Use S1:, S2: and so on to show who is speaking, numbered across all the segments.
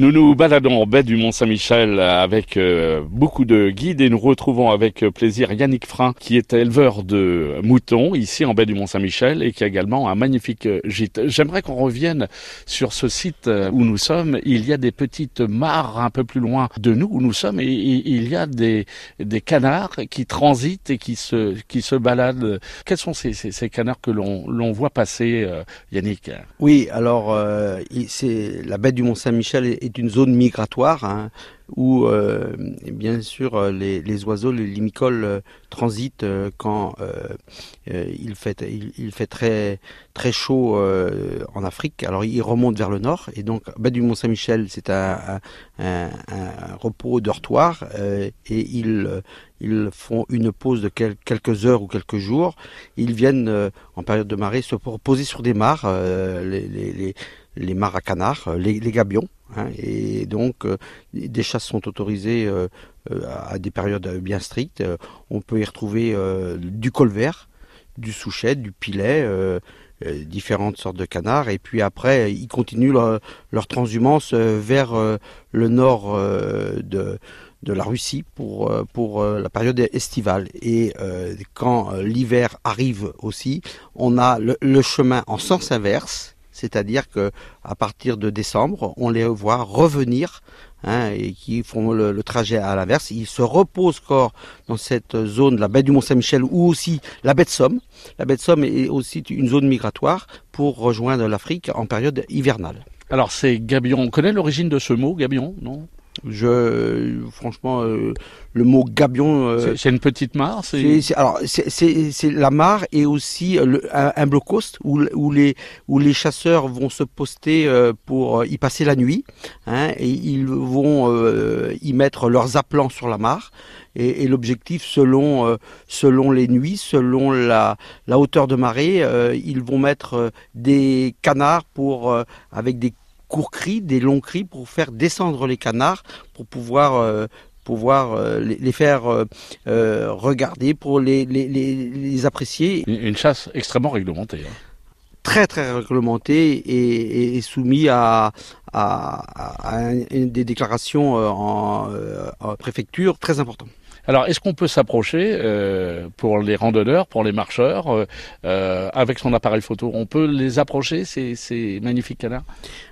S1: Nous nous baladons en baie du Mont-Saint-Michel avec euh, beaucoup de guides et nous retrouvons avec plaisir Yannick Frein qui est éleveur de moutons ici en baie du Mont-Saint-Michel et qui a également un magnifique gîte. J'aimerais qu'on revienne sur ce site où nous sommes. Il y a des petites mares un peu plus loin de nous où nous sommes et il y a des, des canards qui transitent et qui se, qui se baladent. Quels sont ces, ces, canards que l'on voit passer, euh, Yannick?
S2: Oui, alors euh, c'est la baie du Mont-Saint-Michel est une zone migratoire hein, où, euh, bien sûr, euh, les, oiseaux, les limicoles euh, transitent quand il fait, il, fait très, très chaud en Afrique. Alors, ils remontent vers le nord et donc, bas du Mont Saint-Michel, c'est un, repos dortoir et ils, ils font une pause de quelques heures ou quelques jours. Ils viennent en période de marée se reposer sur des mares, les, les, mares à canards, les gabions. Hein, et donc, euh, des chasses sont autorisées euh, euh, à des périodes bien strictes. on peut y retrouver du colvert, du souchet, du pilet, différentes sortes de canards. Et puis après, ils continuent leur, transhumance vers le nord de, la Russie pour la période estivale. Et quand l'hiver arrive aussi, on a le chemin en sens inverse c'est-à-dire que à partir de décembre, on les voit revenir hein, et qui font le, trajet à l'inverse. Ils se reposent corps dans cette zone, la baie du Mont-Saint-Michel ou aussi la baie de Somme. La baie de Somme est aussi une zone migratoire pour rejoindre l'Afrique en période hivernale.
S1: Alors c'est gabion. On connaît l'origine de ce mot, gabion, non?
S2: Je, franchement, euh, le mot gabion.
S1: Euh, c'est une petite mare.
S2: C'est alors c'est la mare et aussi le, un, un où, où, les où les chasseurs vont se poster euh, pour y passer la nuit. Hein, et ils vont y mettre leurs appelants sur la mare. Et, et l'objectif, selon selon les nuits, selon la, la hauteur de marée, ils vont mettre des canards pour avec des courts cris, des longs cris pour faire descendre les canards, pour pouvoir euh, pouvoir euh, les, faire euh, regarder, pour les, les, apprécier.
S1: Une chasse extrêmement réglementée. Hein.
S2: Très très réglementée et, soumise à, à, des déclarations en, en préfecture très importantes.
S1: Alors, est-ce qu'on peut s'approcher euh, pour les randonneurs, pour les marcheurs, euh, euh, avec son appareil photo? On peut les approcher, ces, ces magnifiques canards?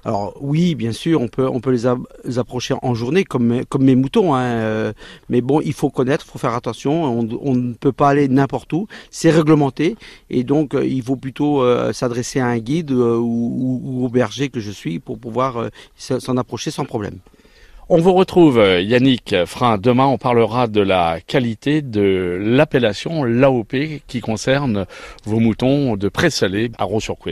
S2: Alors oui, bien sûr, on peut, on peut les, approcher en journée, comme, comme mes moutons. Hein, mais bon, il faut connaître, il faut faire attention. On, ne peut pas aller n'importe où. C'est réglementé, et donc il faut plutôt s'adresser à un guide ou, ou, au berger que je suis pour pouvoir s'en approcher sans problème.
S1: On vous retrouve, Yannick Frein. Demain, on parlera de la qualité de l'appellation l'AOP qui concerne vos moutons de présalé à Raux-sur-Couenne.